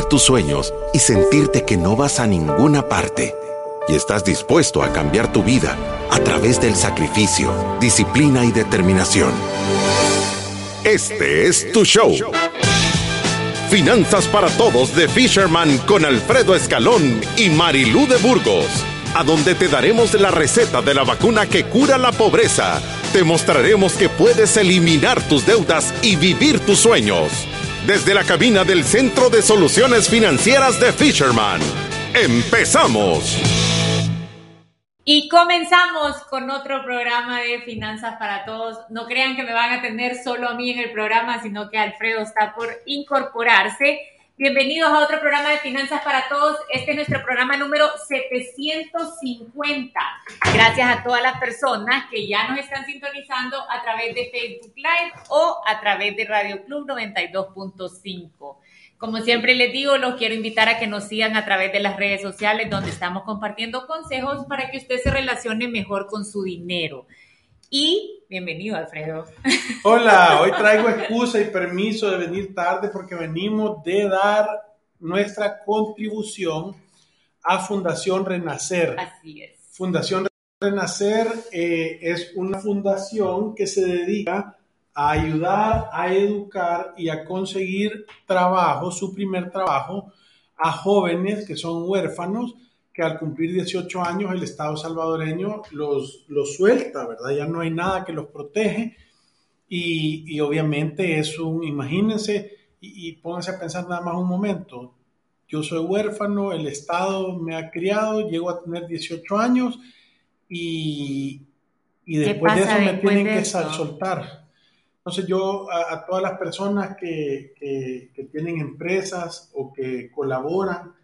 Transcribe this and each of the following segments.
tus sueños y sentirte que no vas a ninguna parte. Y estás dispuesto a cambiar tu vida a través del sacrificio, disciplina y determinación. Este es tu show. Finanzas para Todos de Fisherman con Alfredo Escalón y Marilú de Burgos, a donde te daremos la receta de la vacuna que cura la pobreza. Te mostraremos que puedes eliminar tus deudas y vivir tus sueños. Desde la cabina del Centro de Soluciones Financieras de Fisherman. ¡Empezamos! Y comenzamos con otro programa de Finanzas para Todos. No crean que me van a tener solo a mí en el programa, sino que Alfredo está por incorporarse. Bienvenidos a otro programa de Finanzas para Todos. Este es nuestro programa número 750. Gracias a todas las personas que ya nos están sintonizando a través de Facebook Live o a través de Radio Club 92.5. Como siempre les digo, los quiero invitar a que nos sigan a través de las redes sociales donde estamos compartiendo consejos para que usted se relacione mejor con su dinero. Y bienvenido, Alfredo. Hola, hoy traigo excusa y permiso de venir tarde porque venimos de dar nuestra contribución a Fundación Renacer. Así es. Fundación Renacer eh, es una fundación que se dedica a ayudar, a educar y a conseguir trabajo, su primer trabajo, a jóvenes que son huérfanos, que al cumplir 18 años el Estado salvadoreño los, los suelta, ¿verdad? Ya no hay nada que los protege y, y obviamente es un, imagínense y, y pónganse a pensar nada más un momento, yo soy huérfano, el Estado me ha criado, llego a tener 18 años y, y después de eso me tienen que soltar. Entonces yo a, a todas las personas que, que, que, tienen empresas o que colaboran,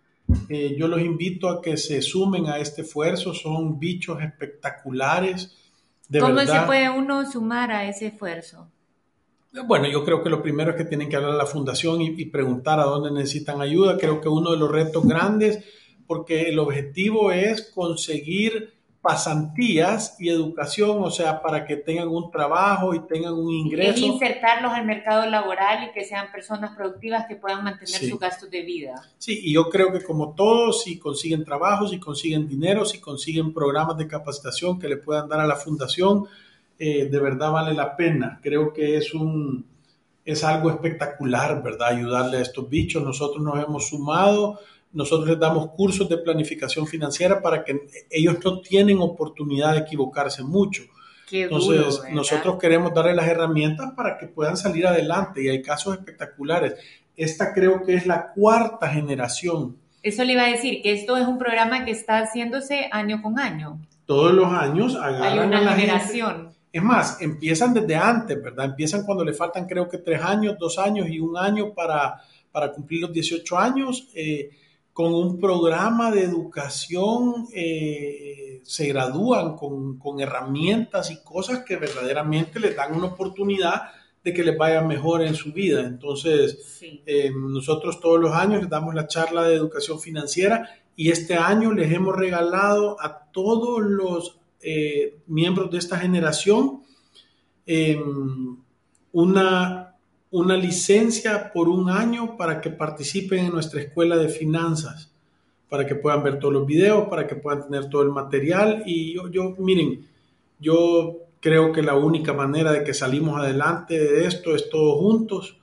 eh, yo los invito a que se sumen a este esfuerzo, son bichos espectaculares. De ¿Cómo verdad. se puede uno sumar a ese esfuerzo? Bueno, yo creo que lo primero es que tienen que hablar a la fundación y, y preguntar a dónde necesitan ayuda. Creo que uno de los retos grandes, porque el objetivo es conseguir pasantías y educación, o sea, para que tengan un trabajo y tengan un ingreso. Es insertarlos al mercado laboral y que sean personas productivas que puedan mantener sí. sus gastos de vida. Sí, y yo creo que como todos, si consiguen trabajo, si consiguen dinero, si consiguen programas de capacitación que le puedan dar a la fundación, eh, de verdad vale la pena. Creo que es un es algo espectacular, ¿verdad? Ayudarle a estos bichos. Nosotros nos hemos sumado nosotros les damos cursos de planificación financiera para que ellos no tienen oportunidad de equivocarse mucho. Qué Entonces, duro, nosotros queremos darles las herramientas para que puedan salir adelante y hay casos espectaculares. Esta creo que es la cuarta generación. Eso le iba a decir, que esto es un programa que está haciéndose año con año. Todos los años hay una generación. Gente. Es más, empiezan desde antes, ¿verdad? Empiezan cuando le faltan creo que tres años, dos años y un año para, para cumplir los 18 años. Eh, con un programa de educación, eh, se gradúan con, con, herramientas y cosas que verdaderamente les dan una oportunidad de que les vaya mejor en su vida. Entonces, sí. eh, nosotros todos los años les damos la charla de educación financiera y este año les hemos regalado a todos los eh, miembros de esta generación em, una una licencia por un año para que participen en nuestra escuela de finanzas, para que puedan ver todos los videos, para que puedan tener todo el material. Y yo, yo miren, yo creo que la única manera de que salimos adelante de esto es todos juntos.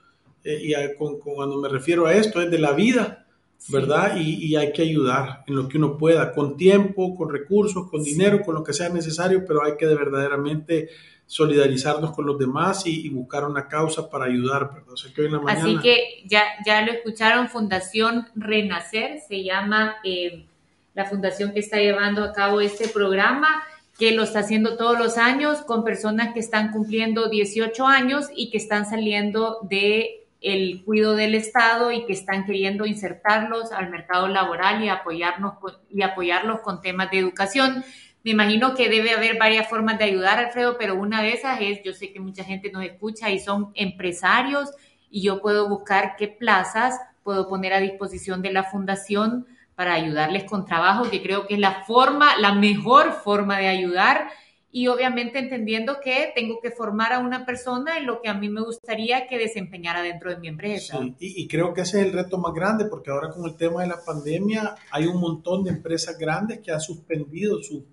Eh, y a, con, con, cuando me refiero a esto es de la vida, ¿verdad? Sí. Y, y, hay que ayudar en lo que uno pueda, con tiempo, con recursos, con dinero, con lo que sea necesario, pero hay que de verdaderamente solidarizarnos con los demás y, y, buscar una causa para ayudar. O sea, que hoy en la mañana... Así que ya, ya lo escucharon, Fundación Renacer, se llama eh, la fundación que está llevando a cabo este programa, que lo está haciendo todos los años con personas que están cumpliendo 18 años y que están saliendo de el cuidado del Estado y que están queriendo insertarlos al mercado laboral y apoyarnos y apoyarlos con temas de educación. Me imagino que debe haber varias formas de ayudar, Alfredo, pero una de esas es, yo sé que mucha gente nos escucha y son empresarios y yo puedo buscar qué plazas puedo poner a disposición de la fundación para ayudarles con trabajo, que creo que es la forma, la mejor forma de ayudar y obviamente entendiendo que tengo que formar a una persona en lo que a mí me gustaría que desempeñara dentro de mi empresa. Sí, y, creo que ese es el reto más grande porque ahora con el tema de la pandemia hay un montón de empresas grandes que han suspendido sus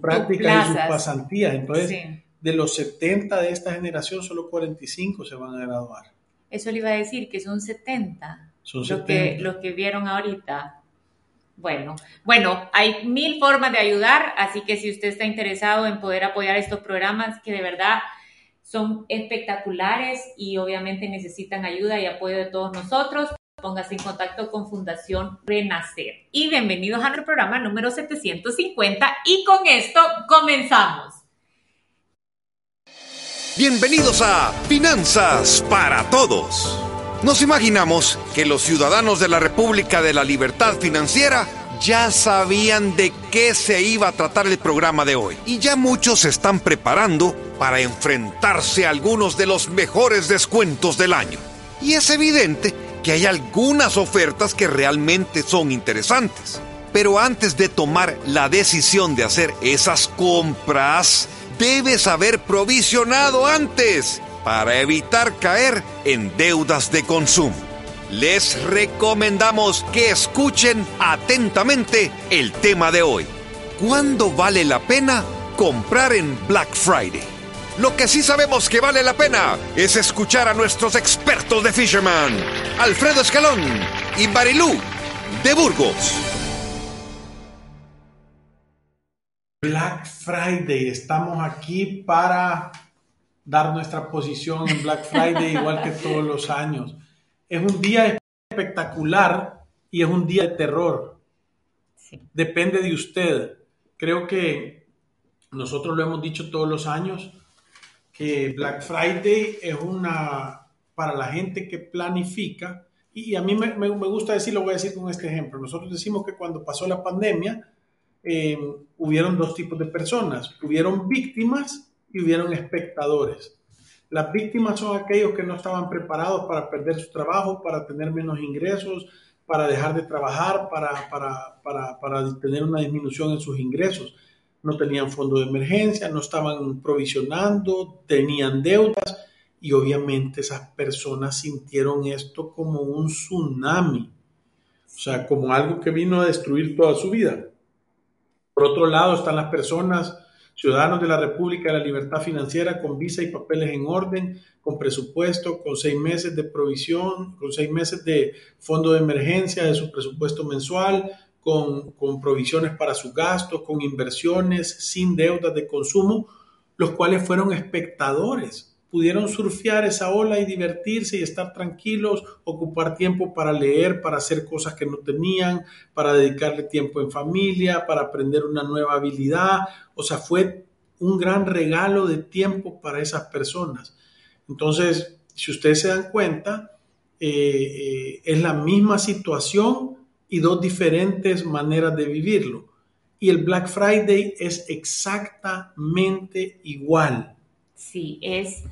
prácticas y sus pasantías. Entonces, de los 70 de esta generación, solo 45 se van a graduar. Eso le iba a decir, que son 70. Son 70. que, los que vieron ahorita. Bueno, bueno, hay mil formas de ayudar, así que si usted está interesado en poder apoyar estos programas que de verdad son espectaculares y obviamente necesitan ayuda y apoyo de todos nosotros, póngase en contacto con Fundación Renacer. Y bienvenidos a nuestro programa número 750 y con esto comenzamos. Bienvenidos a Finanzas para Todos. Nos imaginamos que los ciudadanos de la República de la Libertad Financiera ya sabían de qué se iba a tratar el programa de hoy y ya muchos se están preparando para enfrentarse a algunos de los mejores descuentos del año. Y es evidente que hay algunas ofertas que realmente son interesantes. Pero antes de tomar la decisión de hacer esas compras, debes haber provisionado antes para evitar caer en deudas de consumo. Les recomendamos que escuchen atentamente el tema de hoy. ¿Cuándo vale la pena comprar en Black Friday? Lo que sí sabemos que vale la pena es escuchar a nuestros expertos de Fisherman, Alfredo Escalón y Marilú de Burgos. Black Friday, estamos aquí para dar nuestra posición en Black Friday igual que todos los años. Es un día espectacular y es un día de terror. Depende de usted. Creo que nosotros lo hemos dicho todos los años, que Black Friday es una, para la gente que planifica, y a mí me, gusta decirlo, voy a decir con este ejemplo. Nosotros decimos que cuando pasó la pandemia, eh, hubieron dos tipos de personas. Hubieron víctimas y hubieron espectadores. Las víctimas son aquellos que no estaban preparados para perder su trabajo, para tener menos ingresos, para dejar de trabajar, para, para, para, para tener una disminución en sus ingresos. No tenían fondo de emergencia, no estaban provisionando, tenían deudas y obviamente esas personas sintieron esto como un tsunami, o sea, como algo que vino a destruir toda su vida. Por otro lado están las personas ciudadanos de la República de la Libertad Financiera con visa y papeles en orden, con presupuesto, con seis meses de provisión, con seis meses de fondo de emergencia de su presupuesto mensual, con, con provisiones para sus gastos, con inversiones, sin deudas de consumo, los cuales fueron espectadores pudieron surfear esa ola y divertirse y estar tranquilos, ocupar tiempo para leer, para hacer cosas que no tenían, para dedicarle tiempo en familia, para aprender una nueva habilidad. O sea, fue un gran regalo de tiempo para esas personas. Entonces, si ustedes se dan cuenta, eh, eh, es la misma situación y dos diferentes maneras de vivirlo. Y el Black Friday es exactamente igual. Sí, es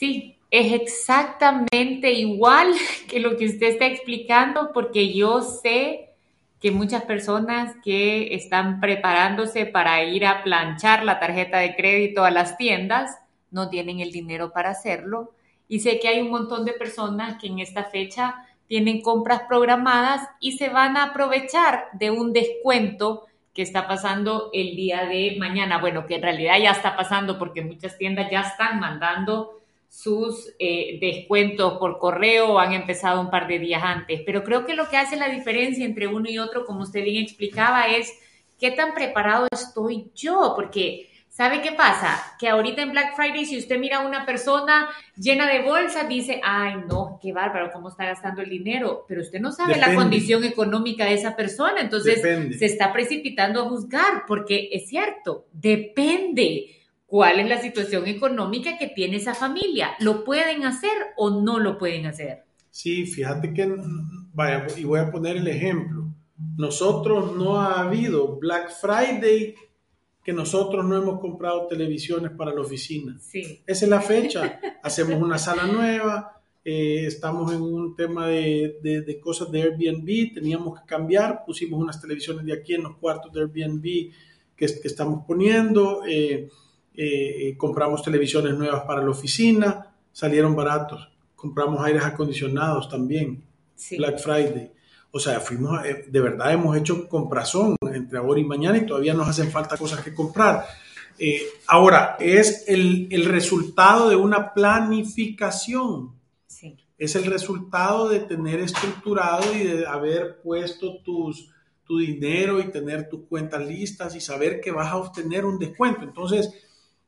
Sí, es exactamente igual que lo que usted está explicando, porque yo sé que muchas personas que están preparándose para ir a planchar la tarjeta de crédito a las tiendas no tienen el dinero para hacerlo. Y sé que hay un montón de personas que en esta fecha tienen compras programadas y se van a aprovechar de un descuento que está pasando el día de mañana. Bueno, que en realidad ya está pasando porque muchas tiendas ya están mandando sus eh, descuentos por correo han empezado un par de días antes. Pero creo que lo que hace la diferencia entre uno y otro, como usted bien explicaba, es qué tan preparado estoy yo, porque ¿sabe qué pasa? Que ahorita en Black Friday, si usted mira a una persona llena de bolsas, dice, ay, no, qué bárbaro, cómo está gastando el dinero, pero usted no sabe la condición económica de esa persona, entonces se está precipitando a juzgar, porque es cierto, depende cuál es la situación económica que tiene esa familia. ¿Lo pueden hacer o no lo pueden hacer? Sí, fíjate que, vaya, y voy a poner el ejemplo. Nosotros no ha habido Black Friday que nosotros no hemos comprado televisiones para la oficina. Sí. Esa es la fecha. Hacemos una sala nueva, eh, estamos en un tema de, de, cosas de Airbnb, teníamos que cambiar, pusimos unas televisiones de aquí en los cuartos de Airbnb que, estamos poniendo, eh, eh, compramos televisiones nuevas para la oficina, salieron baratos, compramos aires acondicionados también, Black Friday. O sea, fuimos, eh, de verdad hemos hecho comprazón entre ahora y mañana y todavía nos hacen falta cosas que comprar. ahora, es el, el, resultado de una planificación. Sí. Es el resultado de tener estructurado y de haber puesto tus, tu dinero y tener tus cuentas listas y saber que vas a obtener un descuento. Entonces,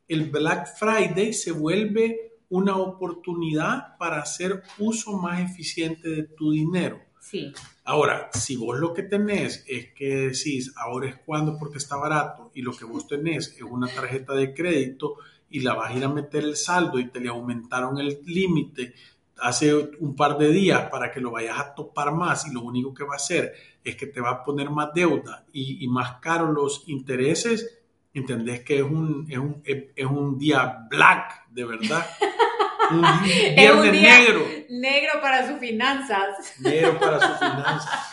el Black Friday se vuelve una oportunidad para hacer uso más eficiente de tu dinero. Sí. Ahora, si vos lo que tenés es que decís, ahora es cuando porque está barato y lo que vos tenés es una tarjeta de crédito y la vas a ir a meter el saldo y te le aumentaron el límite hace un par de días para que lo vayas a topar más y lo único que va a hacer es que te va a poner más deuda y, más caro los intereses, entendés que es un, es un, es un día black, de verdad. Un día negro. Negro para sus finanzas. Negro para sus finanzas.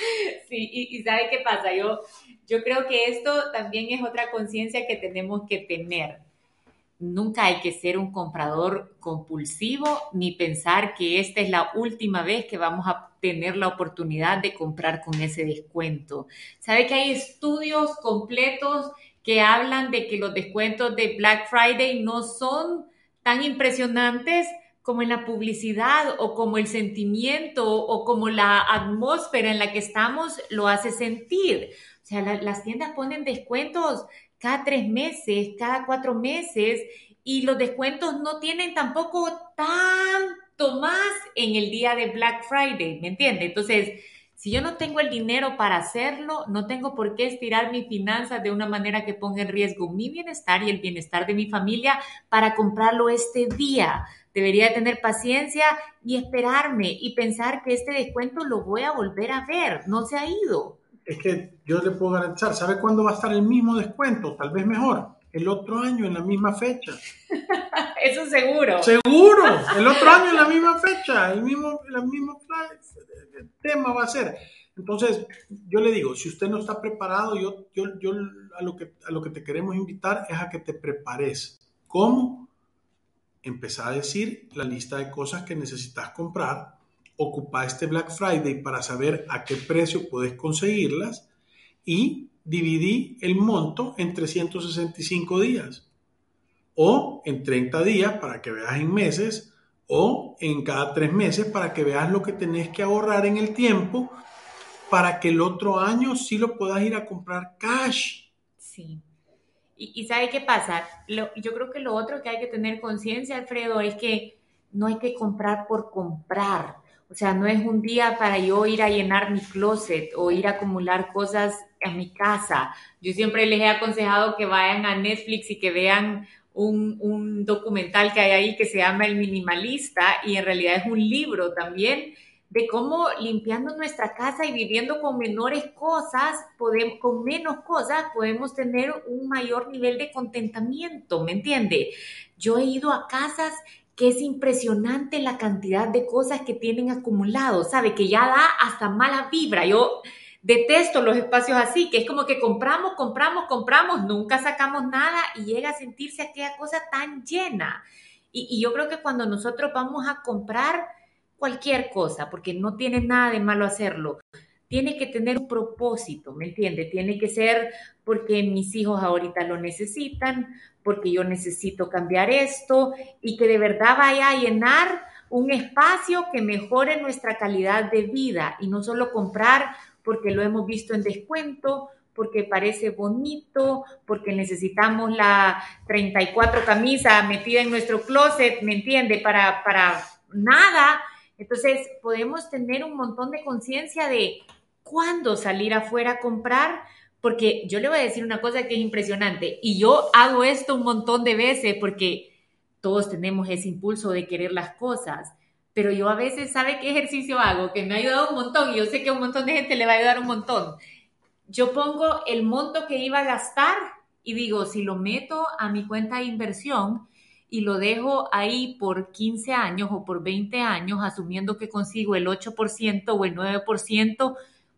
Sí, y, y ¿sabe qué pasa? Yo, yo creo que esto también es otra conciencia que tenemos que tener nunca hay que ser un comprador compulsivo ni pensar que esta es la última vez que vamos a tener la oportunidad de comprar con ese descuento. Sabe que hay estudios completos que hablan de que los descuentos de Black Friday no son tan impresionantes como en la publicidad o como el sentimiento o como la atmósfera en la que estamos lo hace sentir. O sea, las tiendas ponen descuentos cada tres meses, cada cuatro meses, y los descuentos no tienen tampoco tanto más en el día de Black Friday, ¿me entiende? Entonces, si yo no tengo el dinero para hacerlo, no tengo por qué estirar mis finanzas de una manera que ponga en riesgo mi bienestar y el bienestar de mi familia para comprarlo este día. Debería tener paciencia y esperarme y pensar que este descuento lo voy a volver a ver, no se ha ido es que yo le puedo garantizar, ¿sabe cuándo va a estar el mismo descuento? Tal vez mejor, el otro año en la misma fecha. Eso seguro. Seguro, el otro año en la misma fecha, el mismo, el mismo tema va a ser. Entonces, yo le digo, si usted no está preparado, yo, yo, yo a, lo que, a lo que te queremos invitar es a que te prepares. ¿Cómo? Empezar a decir la lista de cosas que necesitas comprar ocupa este Black Friday para saber a qué precio puedes conseguirlas y dividí el monto en 365 días o en 30 días para que veas en meses o en cada tres meses para que veas lo que tenés que ahorrar en el tiempo para que el otro año sí lo puedas ir a comprar cash. Sí. Y, y ¿sabe qué pasa? yo creo que lo otro que hay que tener conciencia, Alfredo, es que no hay que comprar por comprar. O sea, no es un día para yo ir a llenar mi closet o ir a acumular cosas en mi casa. Yo siempre les he aconsejado que vayan a Netflix y que vean un, documental que hay ahí que se llama El Minimalista y en realidad es un libro también de cómo limpiando nuestra casa y viviendo con menores cosas, podemos, con menos cosas, podemos tener un mayor nivel de contentamiento, ¿me entiende? Yo he ido a casas que es impresionante la cantidad de cosas que tienen acumulado, ¿sabe? Que ya da hasta mala vibra. Yo detesto los espacios así, que es como que compramos, compramos, compramos, nunca sacamos nada y llega a sentirse aquella cosa tan llena. Y, yo creo que cuando nosotros vamos a comprar cualquier cosa, porque no tiene nada de malo hacerlo, tiene que tener un propósito, ¿me entiende? Tiene que ser porque mis hijos ahorita lo necesitan, porque yo necesito cambiar esto y que de verdad vaya a llenar un espacio que mejore nuestra calidad de vida y no solo comprar porque lo hemos visto en descuento, porque parece bonito, porque necesitamos la 34 camisa metida en nuestro closet, ¿me entiende? Para, para nada. Entonces podemos tener un montón de conciencia de cuándo salir afuera a comprar, porque yo le voy a decir una cosa que es impresionante, y yo hago esto un montón de veces porque todos tenemos ese impulso de querer las cosas, pero yo a veces, ¿sabe qué ejercicio hago? Que me ha ayudado un montón, y yo sé que a un montón de gente le va a ayudar un montón. Yo pongo el monto que iba a gastar y digo, si lo meto a mi cuenta de inversión y lo dejo ahí por 15 años o por 20 años, asumiendo que consigo el 8% o el 9%,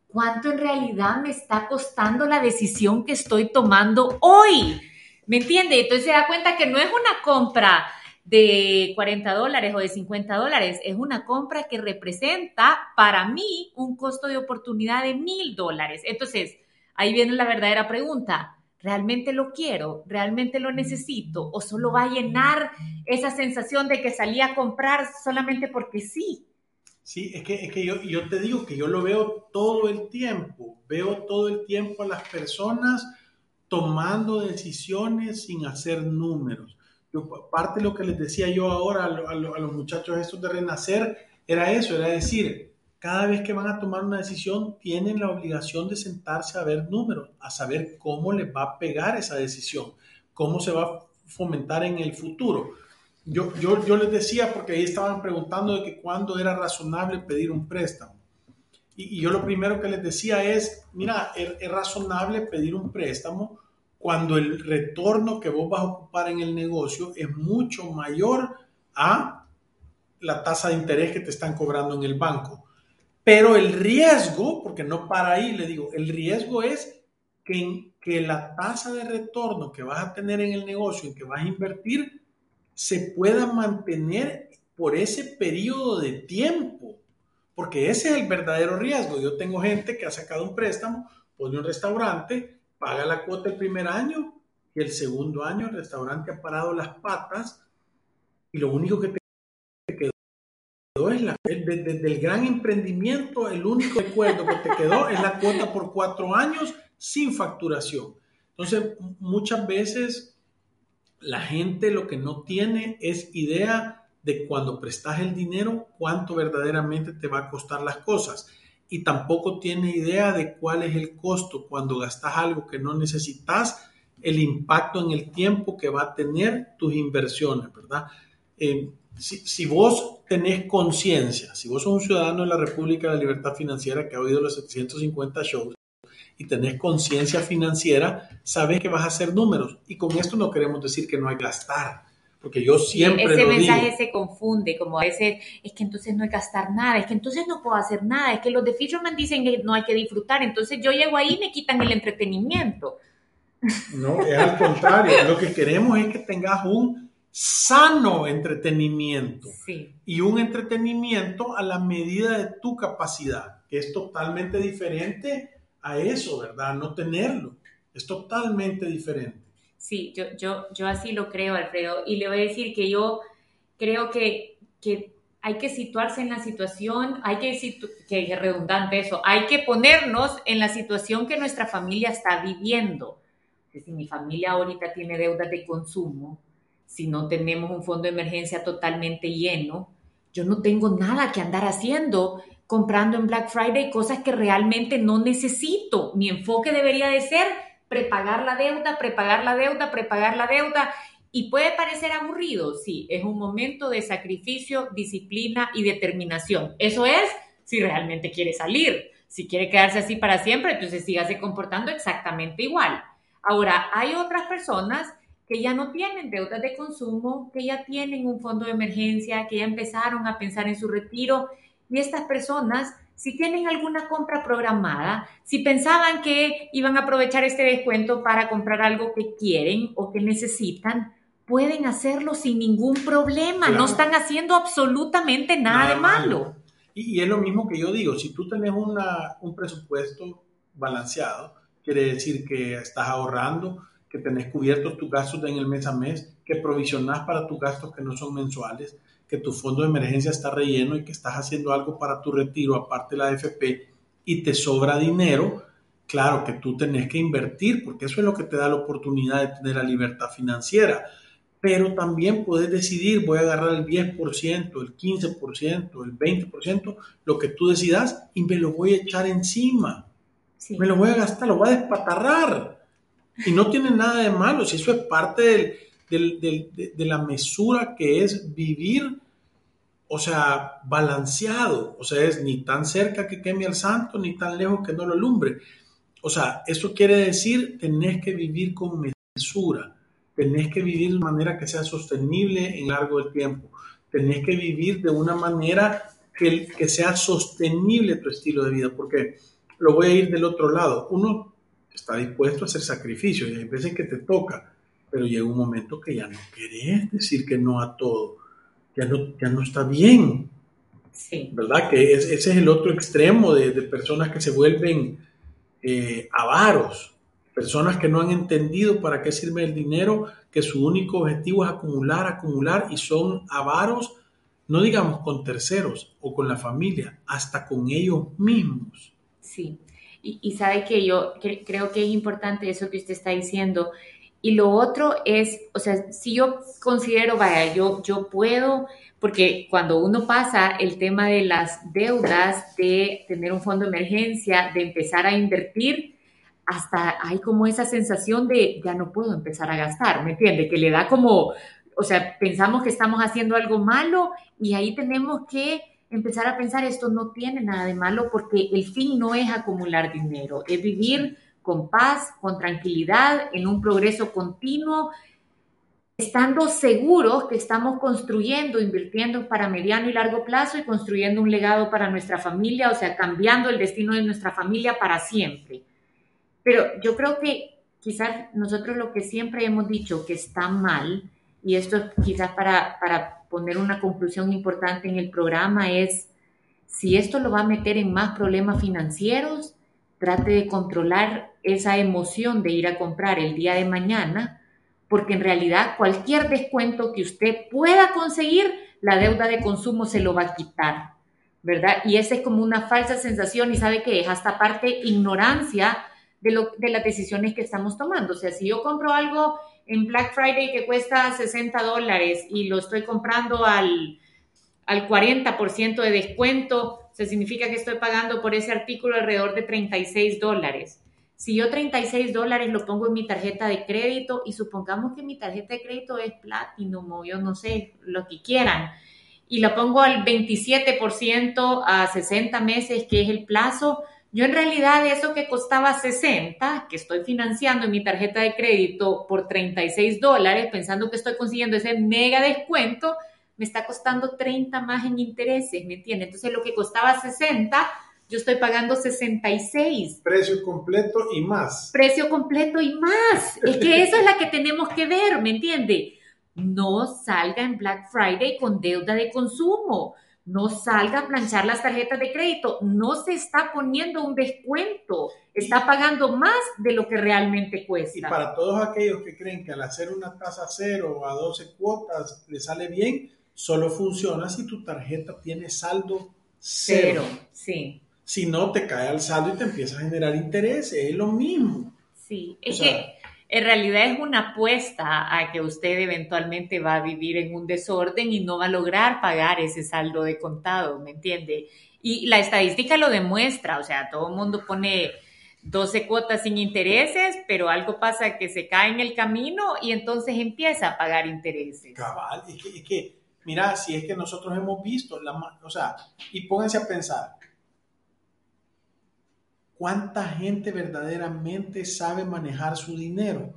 cuánto en realidad me está costando la decisión que estoy tomando hoy. ¿Me entiende? Entonces se da cuenta que no es una compra de 40 dólares o de 50 dólares, es una compra que representa para mí un costo de oportunidad de mil dólares. Entonces, ahí viene la verdadera pregunta. ¿Realmente lo quiero? ¿Realmente lo necesito? ¿O solo va a llenar esa sensación de que salí a comprar solamente porque sí? Sí, es que, es que yo, yo te digo que yo lo veo todo el tiempo. Veo todo el tiempo a las personas tomando decisiones sin hacer números. parte de lo que les decía yo ahora a, los muchachos estos de Renacer era eso, era decir, cada vez que van a tomar una decisión tienen la obligación de sentarse a ver números, a saber cómo les va a pegar esa decisión, cómo se va a fomentar en el futuro. Yo, yo, yo les decía, porque ahí estaban preguntando de que cuándo era razonable pedir un préstamo. Y, yo lo primero que les decía es, mira, es razonable pedir un préstamo cuando el retorno que vos vas a ocupar en el negocio es mucho mayor a la tasa de interés que te están cobrando en el banco. Pero el riesgo, porque no para ahí, le digo, el riesgo es que, que la tasa de retorno que vas a tener en el negocio, en que vas a invertir, se pueda mantener por ese periodo de tiempo. Porque ese es el verdadero riesgo. Yo tengo gente que ha sacado un préstamo, pone un restaurante, paga la cuota el primer año y el segundo año el restaurante ha parado las patas y lo único que te quedó es la, desde el gran emprendimiento, el único recuerdo que te quedó es la cuota por cuatro años sin facturación. Entonces, muchas veces la gente lo que no tiene es idea de cuando prestas el dinero, cuánto verdaderamente te va a costar las cosas y tampoco tiene idea de cuál es el costo cuando gastas algo que no necesitas, el impacto en el tiempo que va a tener tus inversiones, ¿verdad? Eh, si, vos tenés conciencia, si vos sos un ciudadano de la República de la Libertad Financiera que ha oído los 750 shows y tenés conciencia financiera, sabes que vas a hacer números. Y con esto no queremos decir que no hay gastar porque yo siempre Ese mensaje se confunde, como a veces, es que entonces no hay que gastar nada, es que entonces no puedo hacer nada, es que los de Fisherman dicen que no hay que disfrutar, entonces yo llego ahí y me quitan el entretenimiento. No, es al contrario, lo que queremos es que tengas un sano entretenimiento sí. y un entretenimiento a la medida de tu capacidad, que es totalmente diferente a eso, ¿verdad? No tenerlo, es totalmente diferente. Sí, yo, yo, yo así lo creo, Alfredo. Y le voy a decir que yo creo que, que hay que situarse en la situación, hay que, que es redundante eso, hay que ponernos en la situación que nuestra familia está viviendo. Si mi familia ahorita tiene deudas de consumo, si no tenemos un fondo de emergencia totalmente lleno, yo no tengo nada que andar haciendo comprando en Black Friday cosas que realmente no necesito. Mi enfoque debería de ser prepagar la deuda, prepagar la deuda, prepagar la deuda. Y puede parecer aburrido, sí, es un momento de sacrificio, disciplina y determinación. Eso es si realmente quiere salir. Si quiere quedarse así para siempre, entonces sígase comportando exactamente igual. Ahora, hay otras personas que ya no tienen deudas de consumo, que ya tienen un fondo de emergencia, que ya empezaron a pensar en su retiro. Y estas personas si tienen alguna compra programada, si pensaban que iban a aprovechar este descuento para comprar algo que quieren o que necesitan, pueden hacerlo sin ningún problema. No están haciendo absolutamente nada, de malo. Y, es lo mismo que yo digo, si tú tenés un presupuesto balanceado, quiere decir que estás ahorrando, que tenés cubiertos tus gastos en el mes a mes, que provisionás para tus gastos que no son mensuales, que tu fondo de emergencia está relleno y que estás haciendo algo para tu retiro, aparte de la AFP, y te sobra dinero, claro que tú tenés que invertir, porque eso es lo que te da la oportunidad de tener la libertad financiera. Pero también puedes decidir, voy a agarrar el 10%, el 15%, el 20%, lo que tú decidas, y me lo voy a echar encima. Me lo voy a gastar, lo voy a despatarrar. Y no tiene nada de malo, si eso es parte del, de, la mesura que es vivir, o sea, balanceado, o sea, es ni tan cerca que queme al santo, ni tan lejos que no lo alumbre. O sea, eso quiere decir, tenés que vivir con mesura, tenés que vivir de manera que sea sostenible en largo del tiempo, tenés que vivir de una manera que, que sea sostenible tu estilo de vida, porque lo voy a ir del otro lado. Uno está dispuesto a hacer sacrificios y hay veces que te toca, pero llega un momento que ya no querés decir que no a todo, ya no, ya no está bien. Sí. ¿Verdad? Que ese es el otro extremo de, personas que se vuelven eh, avaros, personas que no han entendido para qué sirve el dinero, que su único objetivo es acumular, acumular y son avaros, no digamos con terceros o con la familia, hasta con ellos mismos. Sí, y, sabe que yo creo que es importante eso que usted está diciendo. Y lo otro es, o sea, si yo considero, vaya, yo, yo puedo, porque cuando uno pasa el tema de las deudas, de tener un fondo de emergencia, de empezar a invertir, hasta hay como esa sensación de ya no puedo empezar a gastar, ¿me entiende? Que le da como, o sea, pensamos que estamos haciendo algo malo y ahí tenemos que empezar a pensar esto no tiene nada de malo porque el fin no es acumular dinero, es vivir con paz, con tranquilidad, en un progreso continuo, estando seguros que estamos construyendo, invirtiendo para mediano y largo plazo y construyendo un legado para nuestra familia, o sea, cambiando el destino de nuestra familia para siempre. Pero yo creo que quizás nosotros lo que siempre hemos dicho que está mal, y esto es quizás para, para poner una conclusión importante en el programa, es si esto lo va a meter en más problemas financieros, trate de controlar esa emoción de ir a comprar el día de mañana, porque en realidad cualquier descuento que usted pueda conseguir, la deuda de consumo se lo va a quitar, ¿verdad? Y esa es como una falsa sensación y sabe que es hasta parte ignorancia de, lo, de las decisiones que estamos tomando. O sea, si yo compro algo en Black Friday que cuesta 60 dólares y lo estoy comprando al, al 40% de descuento, se significa que estoy pagando por ese artículo alrededor de 36 dólares. Si yo 36 dólares lo pongo en mi tarjeta de crédito y supongamos que mi tarjeta de crédito es Platinum o yo no sé, lo que quieran, y la pongo al 27% a 60 meses, que es el plazo, yo en realidad eso que costaba 60, que estoy financiando en mi tarjeta de crédito por 36 dólares, pensando que estoy consiguiendo ese mega descuento, me está costando 30 más en intereses, ¿me entiende? Entonces lo que costaba 60, yo estoy pagando 66. Precio completo y más. Precio completo y más. Es que eso es la que tenemos que ver, ¿me entiende? No salga en Black Friday con deuda de consumo no salga a planchar las tarjetas de crédito, no se está poniendo un descuento, está pagando más de lo que realmente cuesta. Y para todos aquellos que creen que al hacer una tasa cero a 12 cuotas le sale bien, solo funciona si tu tarjeta tiene saldo cero. sí. Si no, te cae al saldo y te empieza a generar interés, es lo mismo. Sí, es que en realidad es una apuesta a que usted eventualmente va a vivir en un desorden y no va a lograr pagar ese saldo de contado, ¿me entiende? Y la estadística lo demuestra, o sea, todo el mundo pone 12 cuotas sin intereses, pero algo pasa que se cae en el camino y entonces empieza a pagar intereses. Cabal, es que, que mira, si es que nosotros hemos visto, la, o sea, y pónganse a pensar, ¿Cuánta gente verdaderamente sabe manejar su dinero?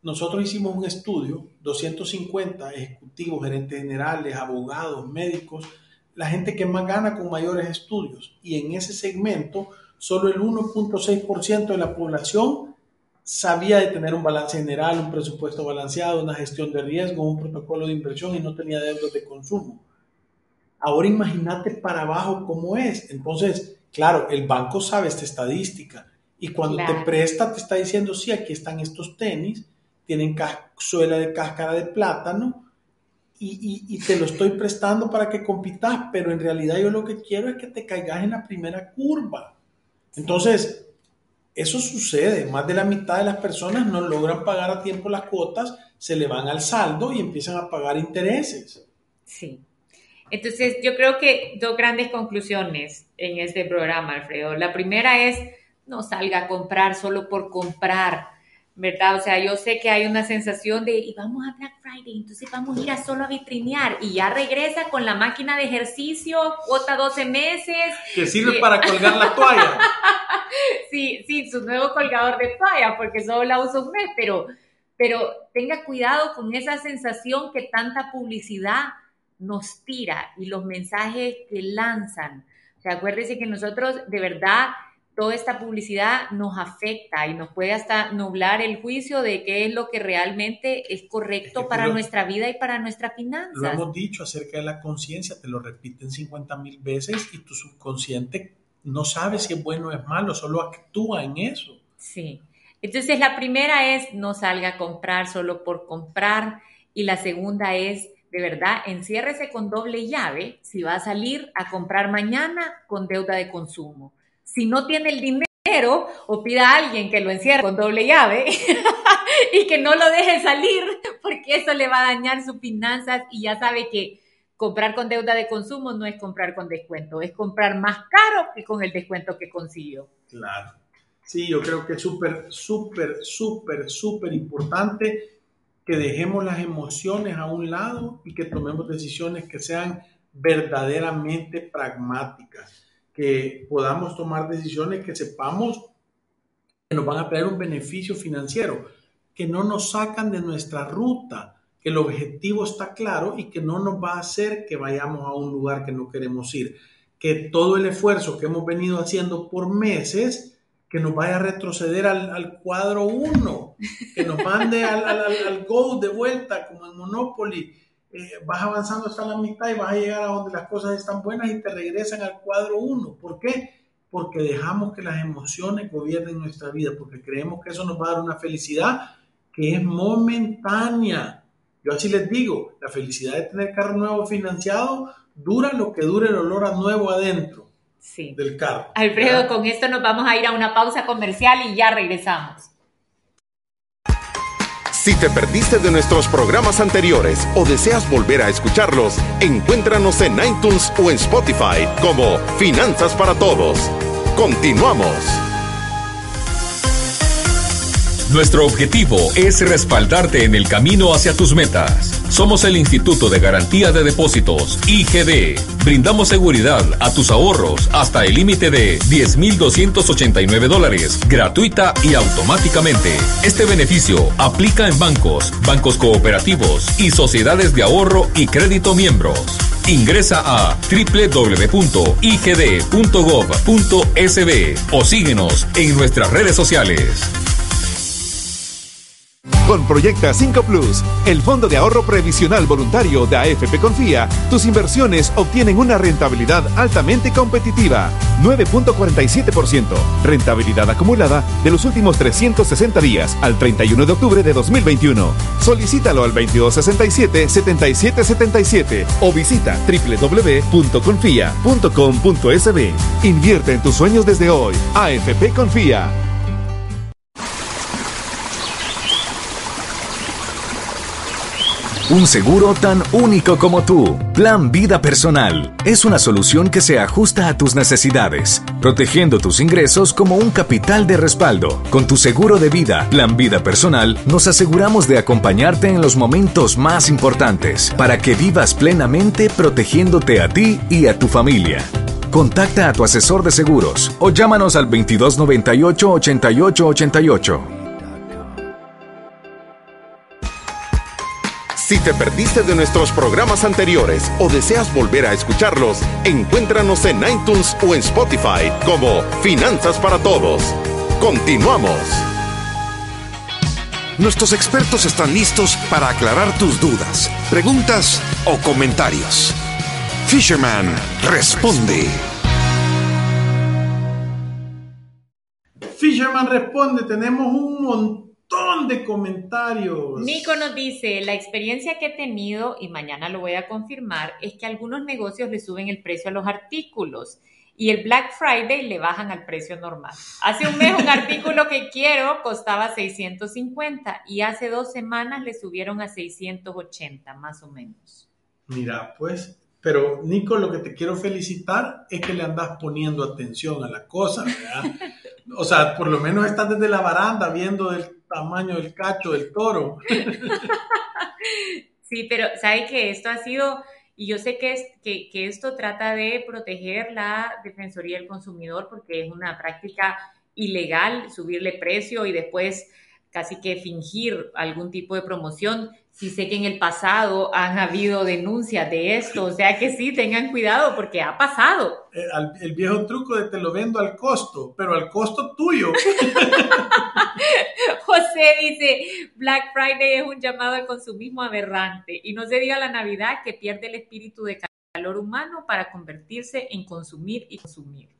Nosotros hicimos un estudio, 250 ejecutivos, gerentes generales, abogados, médicos, la gente que más gana con mayores estudios. Y en ese segmento, solo el 1.6% de la población sabía de tener un balance general, un presupuesto balanceado, una gestión de riesgo, un protocolo de inversión y no tenía deudas de consumo. Ahora imagínate para abajo cómo es. Entonces, Claro, el banco sabe esta estadística y cuando te presta te está diciendo, sí, aquí están estos tenis, tienen suela de cáscara de plátano y, te lo estoy prestando para que compitas, pero en realidad yo lo que quiero es que te caigas en la primera curva. Entonces, eso sucede, más de la mitad de las personas no logran pagar a tiempo las cuotas, se le van al saldo y empiezan a pagar intereses. Sí. Entonces, yo creo que dos grandes conclusiones en este programa, Alfredo. La primera es, no salga a comprar solo por comprar, ¿verdad? O sea, yo sé que hay una sensación de, y vamos a Black Friday, entonces vamos a ir a solo a vitrinear y ya regresa con la máquina de ejercicio, cuota 12 meses. Que sirve para colgar la toalla. sí, sí, su nuevo colgador de toalla, porque solo la uso un mes, pero, pero tenga cuidado con esa sensación que tanta publicidad nos tira y los mensajes que lanzan. Sea, acuérdese que nosotros de verdad toda esta publicidad nos afecta y nos puede hasta nublar el juicio de qué es lo que realmente es correcto para nuestra vida y para nuestra finanzas. Lo hemos dicho acerca de la conciencia, te lo repiten 50 mil veces y tu subconsciente no sabe si es bueno o es malo, solo actúa en eso. Sí. Entonces la primera es no salga a comprar solo por comprar y la segunda es de verdad enciérrese con doble llave si va a salir a comprar mañana con deuda de consumo si no tiene el dinero o pida a alguien que lo encierre con doble llave y que no lo deje salir porque eso le va a dañar sus finanzas y ya sabe que comprar con deuda de consumo no es comprar con descuento, es comprar más caro que con el descuento que consiguió. Claro. Sí, yo creo que es súper, súper, súper, súper importante que dejemos las emociones a un lado y que tomemos decisiones que sean verdaderamente pragmáticas que podamos tomar decisiones que sepamos que nos van a traer un beneficio financiero, que no nos sacan de nuestra ruta, que el objetivo está claro y que no nos va a hacer que vayamos a un lugar que no queremos ir, que todo el esfuerzo que hemos venido haciendo por meses, que nos vaya a retroceder al, cuadro 1, que nos mande al, al, al, go de vuelta como en Monopoly eh, vas avanzando hasta la mitad y vas a llegar a donde las cosas están buenas y te regresan al cuadro 1. ¿Por qué? Porque dejamos que las emociones gobiernen nuestra vida, porque creemos que eso nos va a dar una felicidad que es momentánea. Yo así les digo, la felicidad de tener carro nuevo financiado dura lo que dure el olor a nuevo adentro del carro. Alfredo, con esto nos vamos a ir a una pausa comercial y ya regresamos. Si te perdiste de nuestros programas anteriores o deseas volver a escucharlos, encuéntranos en iTunes o en Spotify como Finanzas para Todos. Continuamos. Nuestro objetivo es respaldarte en el camino hacia tus metas. Somos el Instituto de Garantía de Depósitos, IGD. Brindamos seguridad a tus ahorros hasta el límite de 10.289 dólares, gratuita y automáticamente. Este beneficio aplica en bancos, bancos cooperativos y sociedades de ahorro y crédito miembros. Ingresa a www.igd.gov.sb o síguenos en nuestras redes sociales. Con Proyecta 5 Plus, el Fondo de Ahorro Previsional Voluntario de AFP Confía, tus inversiones obtienen una rentabilidad altamente competitiva, 9.47%, rentabilidad acumulada de los últimos 360 días al 31 de octubre de 2021. Solicítalo al 2267-7777 o visita www.confia.com.sb. Invierte en tus sueños desde hoy. AFP Confía. Un seguro tan único como tú. Plan Vida Personal. Es una solución que se ajusta a tus necesidades, protegiendo tus ingresos como un capital de respaldo. Con tu seguro de vida, Plan Vida Personal, nos aseguramos de acompañarte en los momentos más importantes para que vivas plenamente protegiéndote a ti y a tu familia. Contacta a tu asesor de seguros o llámanos al 2298 8888. Si te perdiste de nuestros programas anteriores o deseas volver a escucharlos, encuéntranos en iTunes o en Spotify como Finanzas para Todos. Continuamos. Nuestros expertos están listos para aclarar tus dudas, preguntas o comentarios. Fisherman responde. Fisherman responde, tenemos un montón de comentarios. Nico nos dice, la experiencia que he tenido, y mañana lo voy a confirmar, es que algunos negocios le suben el precio a los artículos y el Black Friday le bajan al precio normal. Hace un mes un artículo que quiero costaba 650 y hace dos semanas le subieron a 680 más o menos. Mira, pues pero Nico, lo que te quiero felicitar es que le andas poniendo atención a la cosa, ¿verdad? O sea, por lo menos estás desde la baranda viendo el tamaño del cacho del toro. Sí, pero sabe que esto ha sido, y yo sé que, es, que, que esto trata de proteger la Defensoría del Consumidor porque es una práctica ilegal subirle precio y después casi que fingir algún tipo de promoción. Si sé que en el pasado han habido denuncias de esto, o sea que sí, tengan cuidado porque ha pasado. El, eh, el viejo truco de te lo vendo al costo, pero al costo tuyo. José dice, Black Friday es un llamado al consumismo aberrante y no se diga la Navidad que pierde el espíritu de calor humano para convertirse en consumir y consumir.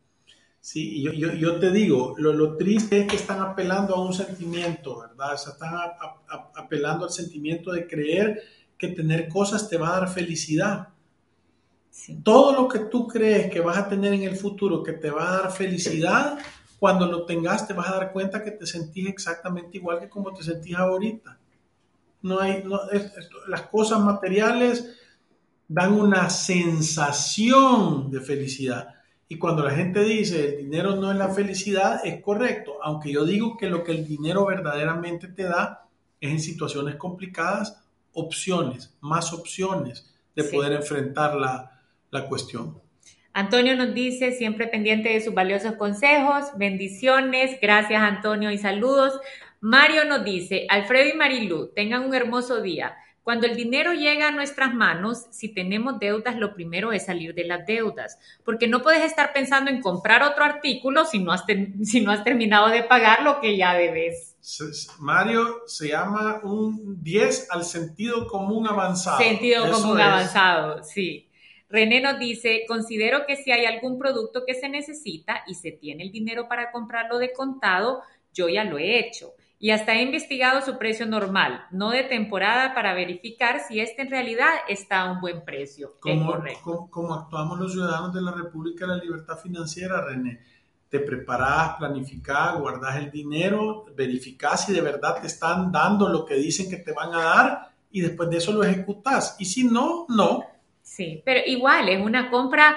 Sí, yo, yo, yo te digo, lo, lo, triste es que están apelando a un sentimiento, ¿verdad? O sea, están a, a, apelando al sentimiento de creer que tener cosas te va a dar felicidad. Sí. Todo lo que tú crees que vas a tener en el futuro que te va a dar felicidad, cuando lo tengas te vas a dar cuenta que te sentís exactamente igual que como te sentís ahorita. No hay, no, es, es, las cosas materiales dan una sensación de felicidad y cuando la gente dice el dinero no es la felicidad, es correcto, aunque yo digo que lo que el dinero verdaderamente te da es en situaciones complicadas opciones, más opciones de sí. poder enfrentar la, la cuestión. Antonio nos dice, siempre pendiente de sus valiosos consejos, bendiciones, gracias Antonio y saludos. Mario nos dice, Alfredo y Marilú, tengan un hermoso día. Cuando el dinero llega a nuestras manos, si tenemos deudas, lo primero es salir de las deudas, porque no puedes estar pensando en comprar otro artículo si no has, si no has terminado de pagar lo que ya debes. Mario se llama un 10 al sentido común avanzado. Sentido Eso común es. avanzado, sí. René nos dice, considero que si hay algún producto que se necesita y se tiene el dinero para comprarlo de contado, yo ya lo he hecho y hasta he investigado su precio normal, no de temporada, para verificar si este en realidad está a un buen precio. ¿Cómo, ¿cómo, cómo actuamos los ciudadanos de la República de la Libertad Financiera, René? Te preparás, planificás, guardás el dinero, verificás si de verdad te están dando lo que dicen que te van a dar y después de eso lo ejecutás. Y si no, no. Sí, pero igual es una compra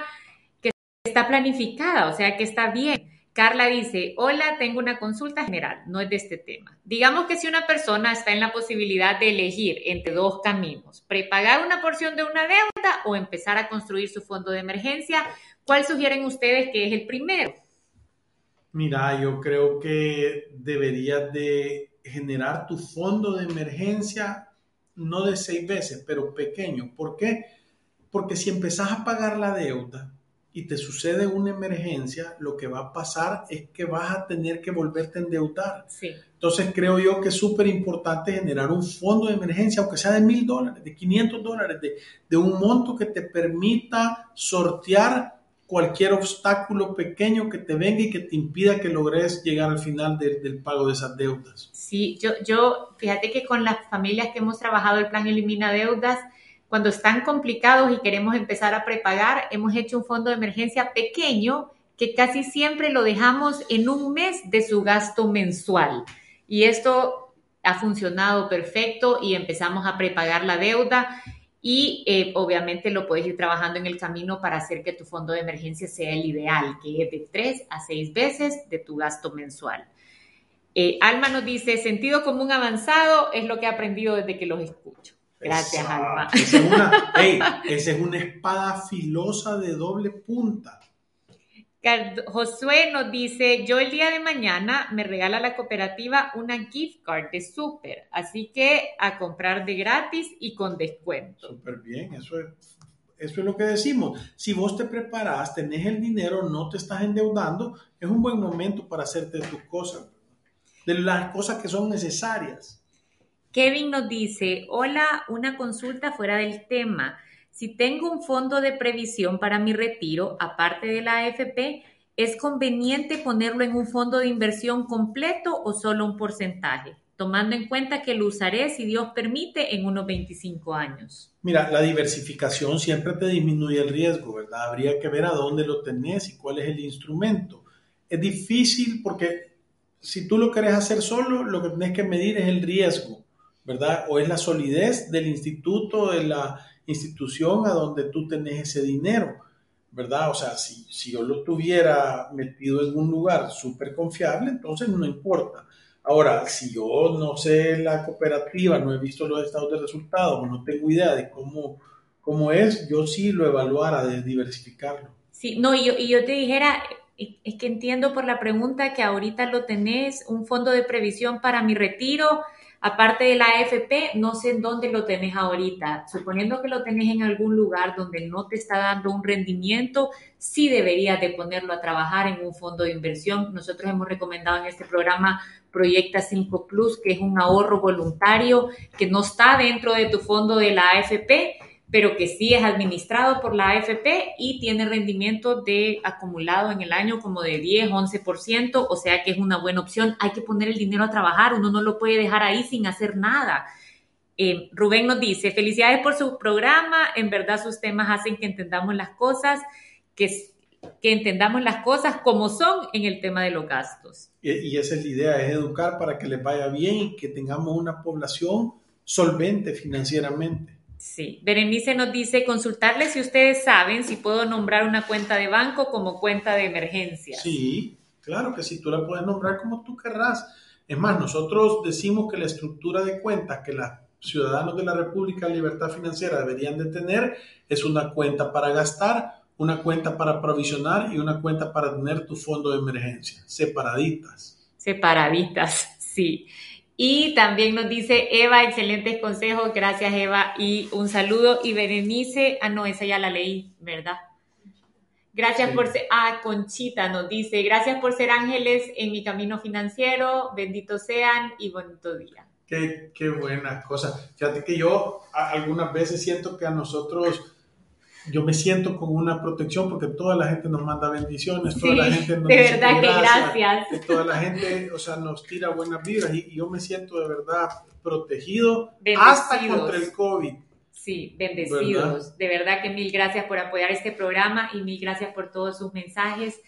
que está planificada, o sea que está bien. Carla dice, hola, tengo una consulta general, no es de este tema. Digamos que si una persona está en la posibilidad de elegir entre dos caminos, prepagar una porción de una deuda o empezar a construir su fondo de emergencia, ¿cuál sugieren ustedes que es el primero? Mira, yo creo que deberías de generar tu fondo de emergencia, no de seis veces, pero pequeño. ¿Por qué? Porque si empezás a pagar la deuda, y te sucede una emergencia, lo que va a pasar es que vas a tener que volverte a endeudar. Sí. Entonces creo yo que es súper importante generar un fondo de emergencia, aunque sea de mil dólares, de 500 dólares, de, de un monto que te permita sortear cualquier obstáculo pequeño que te venga y que te impida que logres llegar al final de, del pago de esas deudas. Sí, yo, yo, fíjate que con las familias que hemos trabajado el plan Elimina Deudas, cuando están complicados y queremos empezar a prepagar, hemos hecho un fondo de emergencia pequeño que casi siempre lo dejamos en un mes de su gasto mensual. Y esto ha funcionado perfecto y empezamos a prepagar la deuda y eh, obviamente lo puedes ir trabajando en el camino para hacer que tu fondo de emergencia sea el ideal, que es de tres a seis veces de tu gasto mensual. Eh, Alma nos dice, sentido común avanzado es lo que he aprendido desde que los escucho. Gracias, esa, Alma. Esa es, una, hey, esa es una espada filosa de doble punta. Josué nos dice, yo el día de mañana me regala la cooperativa una gift card de súper, así que a comprar de gratis y con descuento. Súper bien, eso es, eso es lo que decimos. Si vos te preparás, tenés el dinero, no te estás endeudando, es un buen momento para hacerte tus cosas, de las cosas que son necesarias. Kevin nos dice, hola, una consulta fuera del tema. Si tengo un fondo de previsión para mi retiro, aparte de la AFP, ¿es conveniente ponerlo en un fondo de inversión completo o solo un porcentaje? Tomando en cuenta que lo usaré, si Dios permite, en unos 25 años. Mira, la diversificación siempre te disminuye el riesgo, ¿verdad? Habría que ver a dónde lo tenés y cuál es el instrumento. Es difícil porque si tú lo querés hacer solo, lo que tenés que medir es el riesgo ¿verdad? O es la solidez del instituto, de la institución a donde tú tenés ese dinero, ¿verdad? O sea, si, si yo lo tuviera metido en un lugar súper confiable, entonces no importa. Ahora, si yo no sé la cooperativa, no he visto los estados de resultados, no tengo idea de cómo, cómo es, yo sí lo evaluara de diversificarlo. Sí, no, y yo, y yo te dijera, es que entiendo por la pregunta que ahorita lo tenés, un fondo de previsión para mi retiro, aparte de la AFP, no sé en dónde lo tenés ahorita. Suponiendo que lo tenés en algún lugar donde no te está dando un rendimiento, sí deberías de ponerlo a trabajar en un fondo de inversión. Nosotros hemos recomendado en este programa Proyecta 5 Plus, que es un ahorro voluntario que no está dentro de tu fondo de la AFP, pero que sí es administrado por la AFP y tiene rendimiento de acumulado en el año como de 10, 11%, o sea que es una buena opción. Hay que poner el dinero a trabajar, uno no lo puede dejar ahí sin hacer nada. Eh, Rubén nos dice, felicidades por su programa, en verdad sus temas hacen que entendamos las cosas, que, que entendamos las cosas como son en el tema de los gastos. Y, y esa es la idea, es educar para que les vaya bien y que tengamos una población solvente financieramente. Sí, Berenice nos dice consultarle si ustedes saben si puedo nombrar una cuenta de banco como cuenta de emergencia. Sí, claro que sí, tú la puedes nombrar como tú querrás. Es más, nosotros decimos que la estructura de cuentas que los ciudadanos de la República de Libertad Financiera deberían de tener es una cuenta para gastar, una cuenta para provisionar y una cuenta para tener tu fondo de emergencia, separaditas. Separaditas, sí. Y también nos dice Eva, excelentes consejos, gracias Eva y un saludo. Y Berenice, ah no, esa ya la leí, ¿verdad? Gracias Sí. por ser, ah, Conchita nos dice, gracias por ser ángeles en mi camino financiero, benditos sean y bonito día. Qué, qué buena cosa. Fíjate que yo a- algunas veces siento que a nosotros, yo me siento con una protección porque toda la gente nos manda bendiciones, toda Sí, la gente nos de verdad que gracias. que Toda la gente, o sea, nos tira buenas vibras y, y yo me siento de verdad protegido hasta Bendecidos. contra el COVID. Sí, bendecidos. De verdad que mil gracias por apoyar este programa y mil gracias por todos sus mensajes.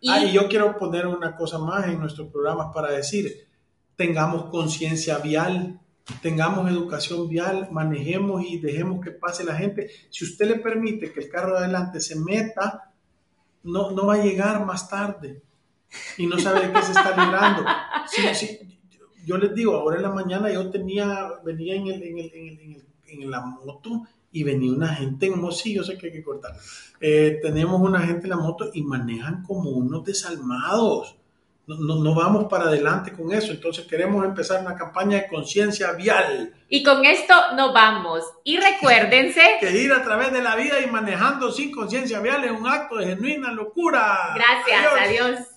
Y, Ah, y yo quiero poner una cosa más en nuestros programas para decir, tengamos conciencia vial, tengamos educación vial, manejemos y dejemos que pase la gente. Si usted le permite que el carro de adelante se meta, no, no va a llegar más tarde y no sabe de qué se está librando. Sí, sí, yo les digo, ahora en la mañana yo tenía, venía en, el, en, el, en, el, en, la moto y venía una gente en moto, sí, yo sé que hay que cortar. Eh, tenemos una gente en la moto y manejan como unos desalmados. No, no, no, vamos para adelante con eso. Entonces queremos empezar una campaña de conciencia vial. Y con esto nos vamos. Y recuérdense que ir a través de la vida y manejando sin conciencia vial es un acto de genuina locura. Gracias, adiós. adiós.